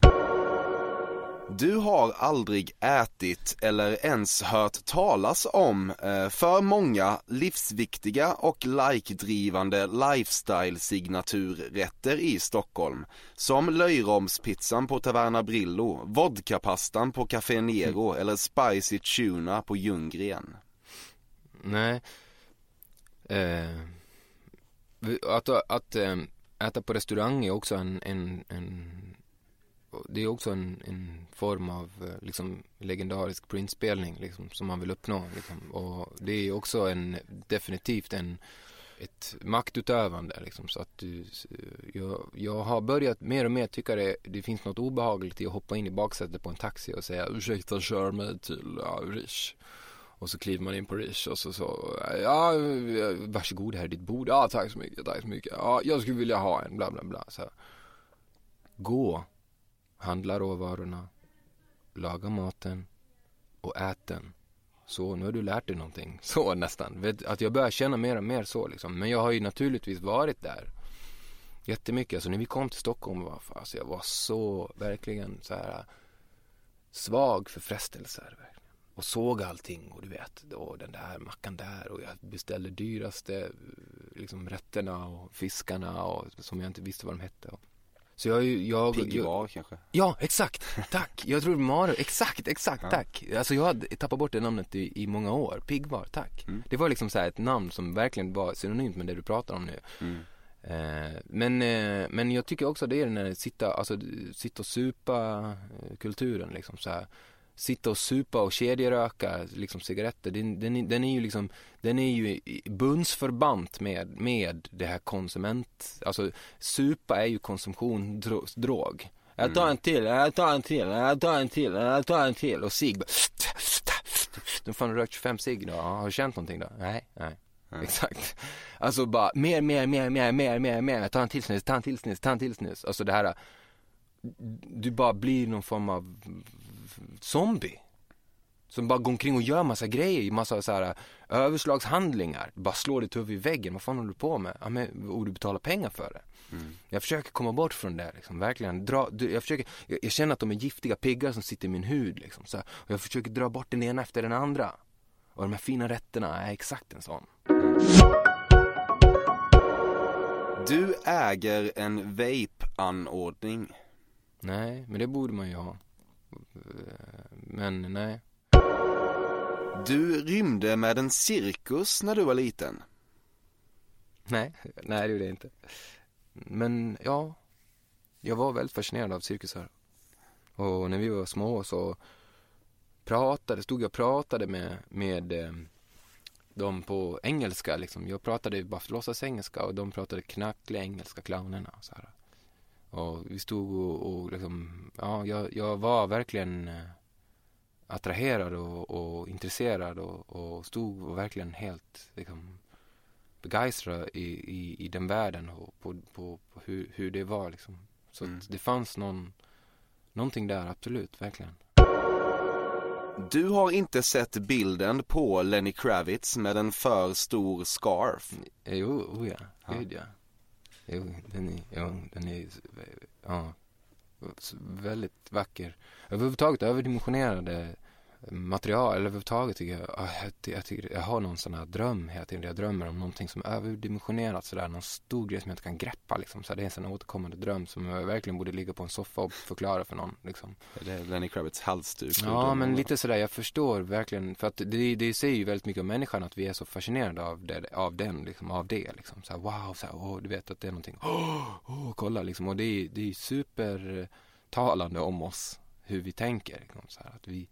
Du har aldrig ätit eller ens hört talas om eh, för många livsviktiga och like-drivande lifestyle-signaturrätter i Stockholm. Som löjromspizzan på Taverna Brillo, vodkapastan på Café Nero mm. eller spicy tuna på Ljunggren. Nej. Eh, att, att eh, äta på restaurang är också en, en, en det är också en, en form av eh, liksom, legendarisk printspelning liksom, som man vill uppnå. Liksom. Och det är också en, definitivt en, ett maktutövande. Liksom, så att eh, du, jag, jag har börjat mer och mer tycka det, det finns något obehagligt i att hoppa in i baksätet på en taxi och säga ursäkta kör mig till ja, Rish. Och så kliver man in på Rish och så så, ja varsågod här är ditt bord, ja tack så mycket, tack så mycket, ja jag skulle vilja ha en, bla bla bla. Så Gå handla råvarorna, laga maten och ät den. Så nu har du lärt dig någonting. Så nästan. Att jag börjar känna mer och mer så liksom. Men jag har ju naturligtvis varit där. Jättemycket. Alltså när vi kom till Stockholm var alltså, jag var så verkligen så här äh, svag för frestelser. Verkligen. Och såg allting och du vet, och den där mackan där och jag beställde dyraste liksom rätterna och fiskarna och som jag inte visste vad de hette. Och så jag, jag Pigvar kanske? Ja, exakt, tack. Jag tror Maro, exakt, exakt, ja. tack. Alltså jag hade tappat bort det namnet i, i många år. Pigvar, tack. Mm. Det var liksom så ett namn som verkligen var synonymt med det du pratar om nu. Mm. Eh, men, eh, men jag tycker också det är den här sitta, alltså sitta och supa eh, kulturen liksom så här sitta och supa och kedjeröka liksom cigaretter. Den, den, den, är ju liksom, den är ju bundsförbant med, med det här konsument, alltså supa är ju konsumtionsdrog. Jag tar en till, jag tar en till, jag tar en till, jag tar en till och cigg Du fan rökt 25 cigg då, har du känt någonting då? Nej, nej. Mm. Exakt. Alltså bara mer, mer, mer, mer, mer, mer, mer, ta en till snus, ta en till snus, ta en till snus. Alltså det här, du bara blir någon form av zombie. Som bara går omkring och gör massa grejer, massa så här överslagshandlingar. Bara slår ditt huvud i väggen. Vad fan håller du på med? Ja, men, och du betalar pengar för det. Mm. Jag försöker komma bort från det liksom, verkligen. Dra, jag, försöker, jag, jag, känner att de är giftiga piggar som sitter i min hud liksom. Så, och jag försöker dra bort den ena efter den andra. Och de här fina rätterna är exakt en sån. Du äger en vape-anordning. Nej, men det borde man ju ha. Men nej. Du rymde med en cirkus när du var liten. Nej, nej det gjorde jag inte. Men ja, jag var väldigt fascinerad av cirkusar. Och när vi var små så pratade, stod jag och pratade med, med eh, dem på engelska liksom. Jag pratade bara låtsas engelska och de pratade knacklig engelska, clownerna. Så här. Och vi stod och, och liksom, ja, jag, jag var verkligen eh, attraherad och, och intresserad och, och, stod och verkligen helt liksom, begeistrad i, i, i den världen och på, på, på hur, hur det var liksom. Så mm. det fanns någon, någonting där, absolut, verkligen. Du har inte sett bilden på Lenny Kravitz med en för stor scarf? Jo, oh ja, gud ja. Jo, den är, ja, den är, ja, väldigt vacker. Överhuvudtaget överdimensionerade material, eller överhuvudtaget tycker jag, jag, jag, tycker, jag har någon sån här dröm hela tiden. Jag drömmer om någonting som är överdimensionerat sådär, någon stor grej som jag inte kan greppa liksom. Så det är en sån återkommande dröm som jag verkligen borde ligga på en soffa och förklara för någon liksom. Eller Lenny Kravitz halsduk. Ja, men lite sådär, jag förstår verkligen, för att det, det säger ju väldigt mycket om människan att vi är så fascinerade av, det, av den, liksom, av det liksom. Så här, wow, så här, oh, du vet att det är någonting, oh, oh kolla liksom. Och det är, det är supertalande om oss hur vi tänker. Liksom, så här, att vi,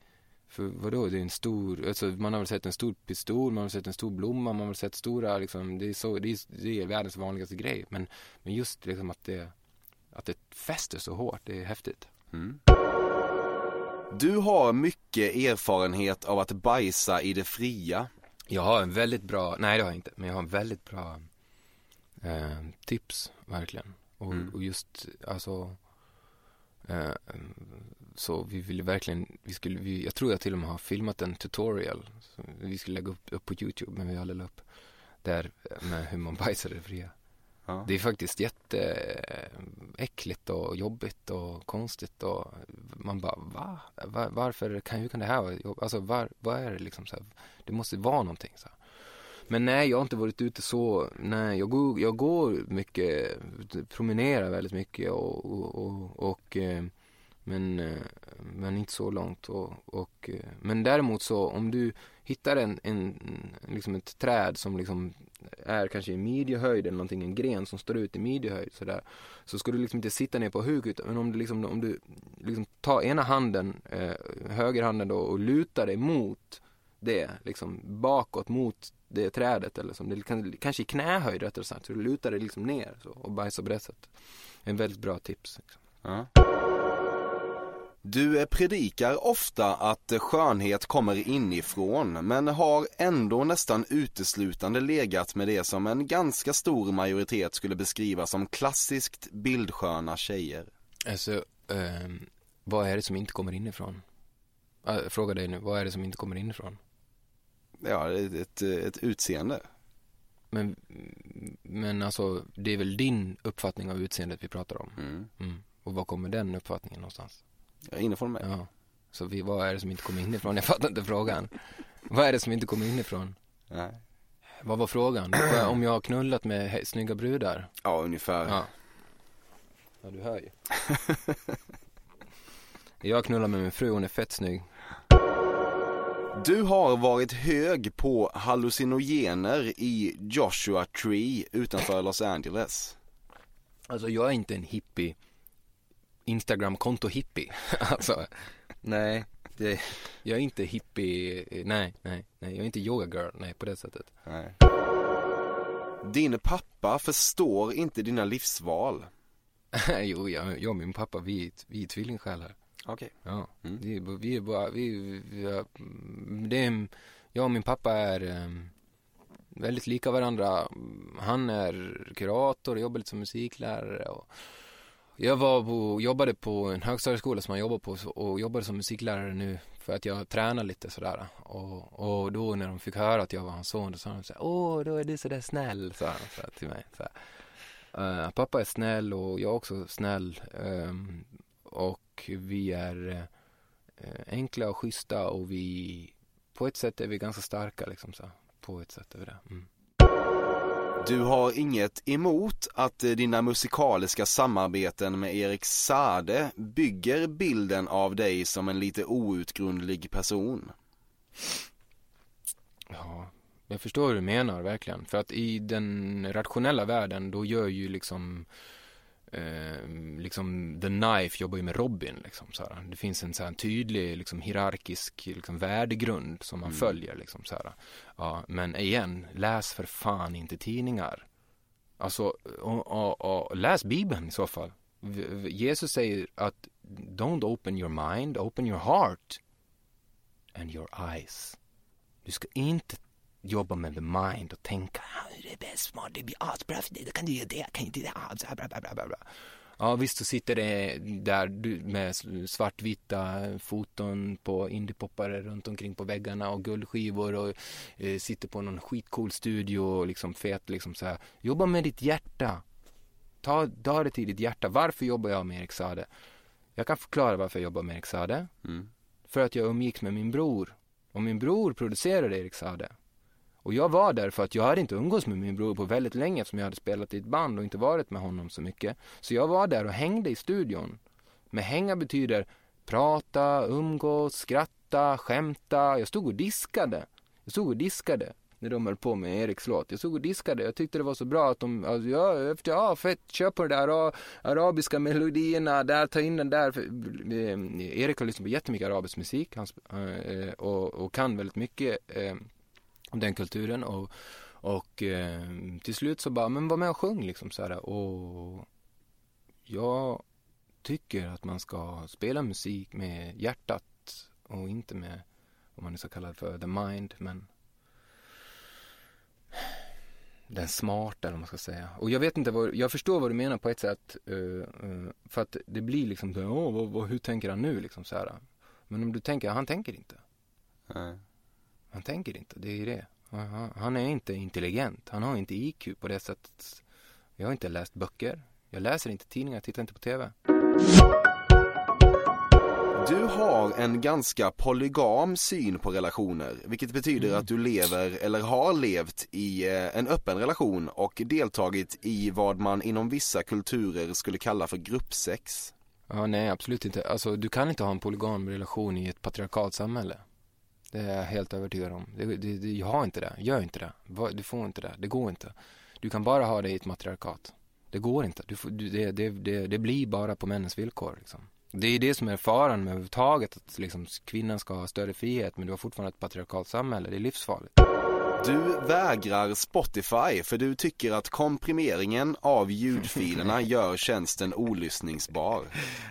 för vadå, det är en stor, alltså man har väl sett en stor pistol, man har sett en stor blomma, man har väl sett stora, liksom, det är så, det är, det är världens vanligaste grej. Men, men just liksom att det, att det fäster så hårt, det är häftigt. Mm. Du har mycket erfarenhet av att bajsa i det fria. Jag har en väldigt bra, nej det har jag inte, men jag har en väldigt bra eh, tips, verkligen. Och, Mm. och just, alltså, så vi ville verkligen, vi skulle, vi, jag tror jag till och med har filmat en tutorial, vi skulle lägga upp, upp på YouTube, men vi har aldrig la upp, där eh, med hur man bajsar det fria. Ja. Det är faktiskt jätteäckligt och jobbigt och konstigt och man bara va? va? Varför kan, hur kan det här vara jobb? Alltså var, vad är det liksom så här? Det måste vara någonting så här. Men nej, jag har inte varit ute så, nej, jag går, jag går mycket, promenerar väldigt mycket och, och, och, och eh, men, eh, men inte så långt och, och eh, men däremot så om du hittar en, en, liksom ett träd som liksom är kanske i midjehöjd eller någonting, en gren som står ut i midjehöjd sådär. Så ska du liksom inte sitta ner på huk utan men om du liksom, om du liksom tar ena handen, eh, högerhanden då och lutar dig mot det, liksom bakåt mot det trädet eller som det kan, kanske i knähöjd rättare sagt. Så du lutar dig liksom ner så, och bajsar på det sättet. En väldigt bra tips. Liksom. Ja. Du eh, predikar ofta att eh, skönhet kommer inifrån men har ändå nästan uteslutande legat med det som en ganska stor majoritet skulle beskriva som klassiskt bildsköna tjejer. Alltså, ehm, vad är det som inte kommer inifrån? Äh, fråga dig nu, vad är det som inte kommer inifrån? Ja, ett, ett, ett utseende. Men, men alltså, det är väl din uppfattning av utseendet vi pratar om? Mm. Mm. Och var kommer den uppfattningen någonstans? Ja, inifrån mig. Ja. Så vi, vad är det som inte kommer inifrån? Jag fattar inte frågan. Vad är det som inte kommer inifrån? Nej. Vad var frågan? Om jag har knullat med snygga brudar? Ja, ungefär. Ja. Ja, du hör ju. Jag knullar med min fru, hon är fett snygg. Du har varit hög på hallucinogener i Joshua Tree utanför Los Angeles. Alltså jag är inte en hippie Instagram-konto hippie Alltså Nej det, Jag är inte hippie Nej, nej, nej Jag är inte yoga girl, nej på det sättet Nej. Din pappa förstår inte dina livsval. Jo, jag, jag och min pappa vi, vi är tvillingsjälar Okej. Ja, Mm. vi, vi är bara, vi, vi är, det är, jag och min pappa är em, väldigt lika varandra. Han är kurator, jobbar lite som musiklärare och jag var på, jobbade på en högstadieskola som han jobbar på och jobbade som musiklärare nu för att jag tränar lite sådär. Och, och då när de fick höra att jag var hans son, då sa de så här, åh, då är du sådär snäll, sa han så till mig. Så. Eh, pappa är snäll och jag är också snäll. ehm, och vi är eh, enkla och schyssta och vi, på ett sätt är vi ganska starka liksom så. På ett sätt är det. Mm. Du har inget emot att eh, dina musikaliska samarbeten med Erik Sade bygger bilden av dig som en lite outgrundlig person. Ja, jag förstår hur du menar verkligen. För att i den rationella världen då gör ju liksom eh, liksom The Knife jobbar ju med Robin liksom så här. Det finns en så här tydlig liksom hierarkisk liksom värdegrund som man följer liksom så här. Ja, men igen, läs för fan inte tidningar. Alltså, och, och, och läs Bibeln i så fall. Jesus säger att don't open your mind, open your heart and your eyes. Du ska inte jobba med the mind och tänka "Ah, det är bäst, smart, det blir asbra för dig, då kan du göra det, kan det, ah, så här, bla, bla, bla, bla. Ja visst så sitter det där du med svartvita foton på indiepoppare runt omkring på väggarna och guldskivor och eh, sitter på någon skitcool studio och liksom fet liksom så här. Jobba med ditt hjärta. Ta, ta det till ditt hjärta. Varför jobbar jag med Erik Sade? Jag kan förklara varför jag jobbar med Erik Sade. Mm. För att jag umgicks med min bror. Och min bror producerade Erik Sade. Och jag var där för att jag hade inte umgås med min bror på väldigt länge eftersom jag hade spelat i ett band och inte varit med honom så mycket. Så jag var där och hängde i studion. Men hänga betyder prata, umgås, skratta, skämta. Jag stod och diskade. Jag stod och diskade. när de höll på med Eriks låt. Jag stod och diskade, jag tyckte det var så bra att de, alltså, ja, efter, ja fett, kör på de där arabiska melodierna, där, ta in den där. För, eh, Erik har lyssnat på jättemycket arabisk musik han, eh, och, och, kan väldigt mycket eh, den kulturen och, och eh, till slut så bara, men var med och sjung liksom så här. Och jag tycker att man ska spela musik med hjärtat och inte med vad man nu ska kalla det för, the mind, men den smarta eller vad man ska säga. Och jag vet inte vad, jag förstår vad du menar på ett sätt. Uh, uh, för att det blir liksom, oh, vad, vad, hur tänker han nu liksom så här. Men om du tänker, han tänker inte. Nej. Han tänker inte, det är det. Han, är inte intelligent, han har inte IQ på det sättet. Jag har inte läst böcker, jag läser inte tidningar, tittar inte på TV. Du har en ganska polygam syn på relationer, vilket betyder mm. att du lever eller har levt i eh, en öppen relation och deltagit i vad man inom vissa kulturer skulle kalla för gruppsex. Ja, nej, absolut inte. Alltså, du kan inte ha en polygam relation i ett patriarkalt samhälle. Det är jag helt övertygad om. Det, det, det, jag har inte det. Gör inte det. Du får inte det. Det går inte. Du kan bara ha det i ett matriarkat. Det går inte. Du får, det, det, det, det blir bara på männens villkor. Liksom. Det är det som är faran med överhuvudtaget, att liksom, kvinnan ska ha större frihet men du har fortfarande ett patriarkalt samhälle. Det är livsfarligt. Du vägrar Spotify för du tycker att komprimeringen av ljudfilerna gör tjänsten olyssningsbar.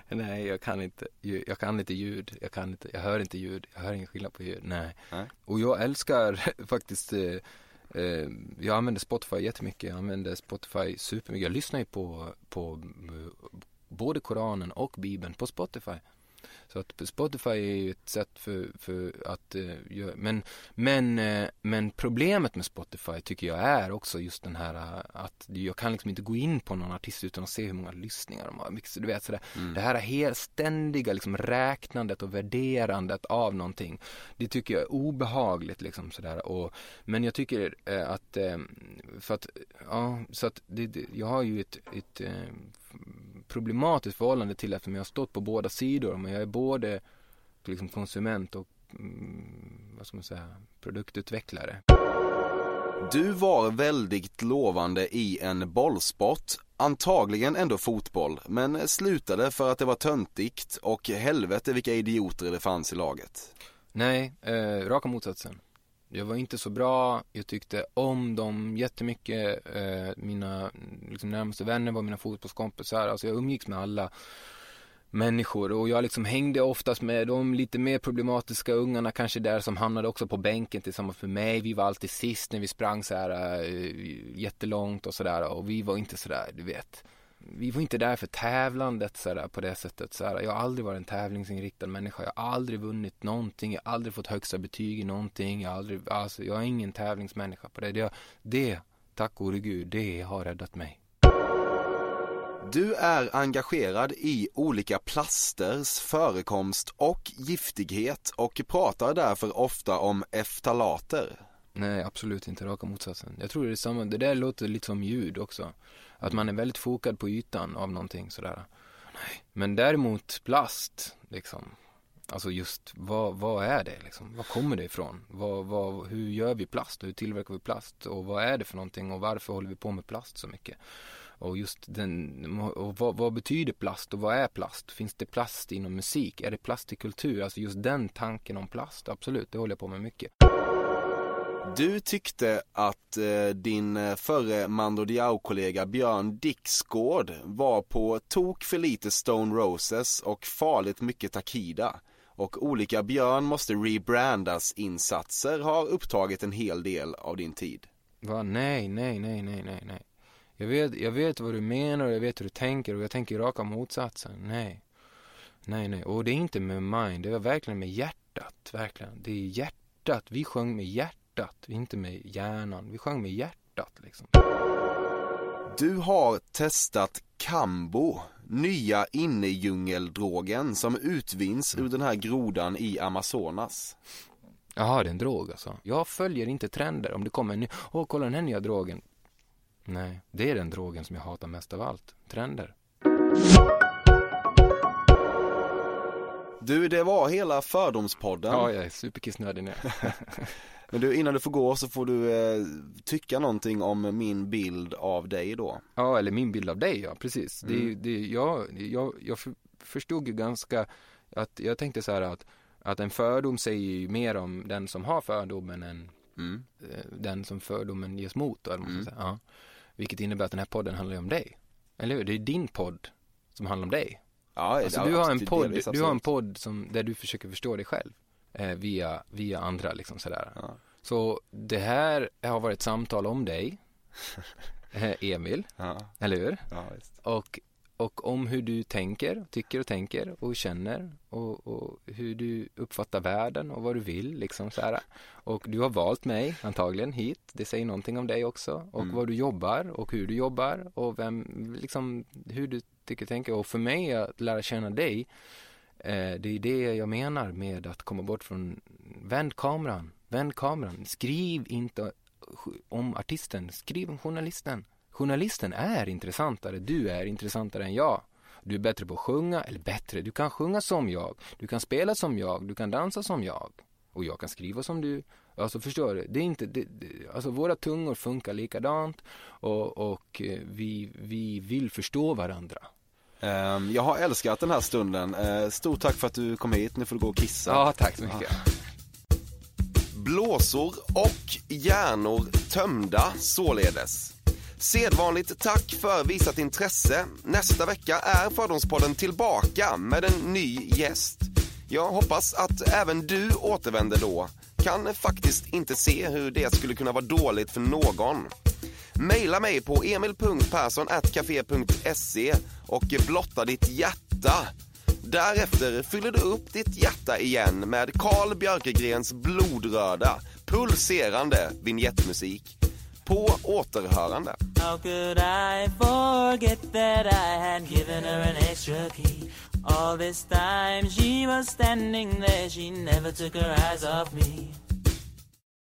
Nej, jag kan inte. Jag kan inte ljud. Jag kan inte. Jag hör inte ljud. Jag hör ingen skillnad på ljud. Nej. Nej. Och jag älskar faktiskt eh, eh, jag använder Spotify jättemycket. Jag använder Spotify supermycket. Jag lyssnar ju på, på både Koranen och Bibeln på Spotify. Så att Spotify är ju ett sätt för, för att uh, göra, men, men, uh, men problemet med Spotify tycker jag är också just den här uh, att jag kan liksom inte gå in på någon artist utan att se hur många lyssningar de har. Du vet sådär, mm. det här helt ständiga liksom räknandet och värderandet av någonting. Det tycker jag är obehagligt liksom sådär och, men jag tycker att, för att, ja, så att det, det, jag har ju ett, ett problematiskt förhållande till eftersom jag har stått på båda sidor. Men jag är både liksom konsument och mm, vad ska man säga, produktutvecklare. Du var väldigt lovande i en bollsport, antagligen ändå fotboll, men slutade för att det var töntigt och helvete vilka idioter det fanns i laget. Nej, eh, raka motsatsen. Jag var inte så bra, jag tyckte om dem jättemycket. Eh, mina liksom, närmaste vänner var mina fotbollskompisar, alltså jag umgicks med alla människor. Och jag liksom hängde oftast med de lite mer problematiska ungarna kanske där som hamnade också på bänken tillsammans med mig. Vi var alltid sist när vi sprang så här äh, jättelångt och sådär och vi var inte sådär, du vet vi var inte där för tävlandet så där, på det sättet. Så där. Jag har aldrig varit en tävlingsinriktad människa. Jag har aldrig vunnit någonting. Jag har aldrig fått högsta betyg i någonting. Jag, har aldrig, alltså, jag är ingen tävlingsmänniska på det. Det, det tack gode gud, det har räddat mig. Du är engagerad i olika plasters förekomst och giftighet och pratar därför ofta om eftalater. Nej, absolut inte. Raka motsatsen. Jag tror det är samma. Det där låter lite som ljud också. Att man är väldigt fokad på ytan av någonting sådär. Men däremot plast, liksom. Alltså just vad, vad är det liksom? Vad kommer det ifrån? Vad, vad, hur gör vi plast? Hur tillverkar vi plast? Och vad är det för någonting? Och varför håller vi på med plast så mycket? Och just den, och vad, vad, betyder plast och vad är plast? Finns det plast inom musik? Är det plast i kultur? Alltså just den tanken om plast, absolut, det håller jag på med mycket. Du tyckte att eh, din eh, förre Mando Diao-kollega Björn Dixgård var på tok för lite Stone Roses och farligt mycket Takida. Och olika Björn måste rebrandas insatser har upptagit en hel del av din tid. Va? Nej, nej, nej, nej, nej, nej. Jag vet, jag vet vad du menar och jag vet hur du tänker och jag tänker raka motsatsen. Nej. Nej, nej. Och det är inte med mind, det var verkligen med hjärtat. Verkligen. Det är hjärtat. Vi sjöng med hjärtat hjärtat, inte med hjärnan. Vi sjöng med hjärtat liksom. Du har testat Kambo, nya innedjungeldrogen som utvinns ur den här grodan i Amazonas. Jaha, det är en drog alltså. Jag följer inte trender. Om det kommer en ny, åh kolla den här nya drogen. Nej, det är den drogen som jag hatar mest av allt. Trender. Du, det var hela Fördomspodden. Ja, jag är superkissnödig nu. Men du, innan du får gå så får du eh, tycka någonting om min bild av dig då. Ja, eller min bild av dig, ja precis. Mm. Det, det, jag, jag, jag för- förstod ju ganska att jag tänkte så här att, att en fördom säger ju mer om den som har fördomen än Mm. eh, den som fördomen ges mot. Eller ska säga. Ja. Vilket innebär att den här podden handlar ju om dig. Eller hur? Det är din podd som handlar om dig. Ja, Alltså, du, har en podd, du har en podd som, där du försöker förstå dig själv via, via andra liksom sådär. Ja. Så det här har varit ett samtal om dig, eh, Emil, Ja, eller hur? ja. Och, och om hur du tänker, tycker och tänker och känner och, och hur du uppfattar världen och vad du vill liksom så här. Och du har valt mig antagligen hit, det säger någonting om dig också och Mm. vad du jobbar och hur du jobbar och vem, liksom hur du tycker och tänker och för mig att lära känna dig eh, Eh, det är det jag menar med att komma bort från vänd kameran, vänd kameran, skriv inte om artisten, skriv om journalisten Journalisten är intressantare, du är intressantare än jag. Du är bättre på att sjunga, eller bättre, du kan sjunga som jag, du kan spela som jag, du kan dansa som jag. Och jag kan skriva som du. Alltså förstår du? Det är inte, det, det, alltså våra tungor funkar likadant och, och eh, vi, vi vill förstå varandra. Ehm, Jag har älskat den här stunden. Eh, Stort tack för att du kom hit. Nu får du gå och kissa. Ja, tack så mycket. Blåsor och hjärnor tömda således. Sedvanligt tack för visat intresse. Nästa vecka är Fördomspodden tillbaka med en ny gäst. Jag hoppas att även du återvänder då. Kan faktiskt inte se hur det skulle kunna vara dåligt för någon. Maila mig på emil.perssonatcafe.se och blotta ditt hjärta. Därefter fyller du upp ditt hjärta igen med Carl Björkegrens blodröda, pulserande vignettmusik. På återhörande. How could I forget that I had given her an extra key? All this time she was standing there, she never took her eyes off me.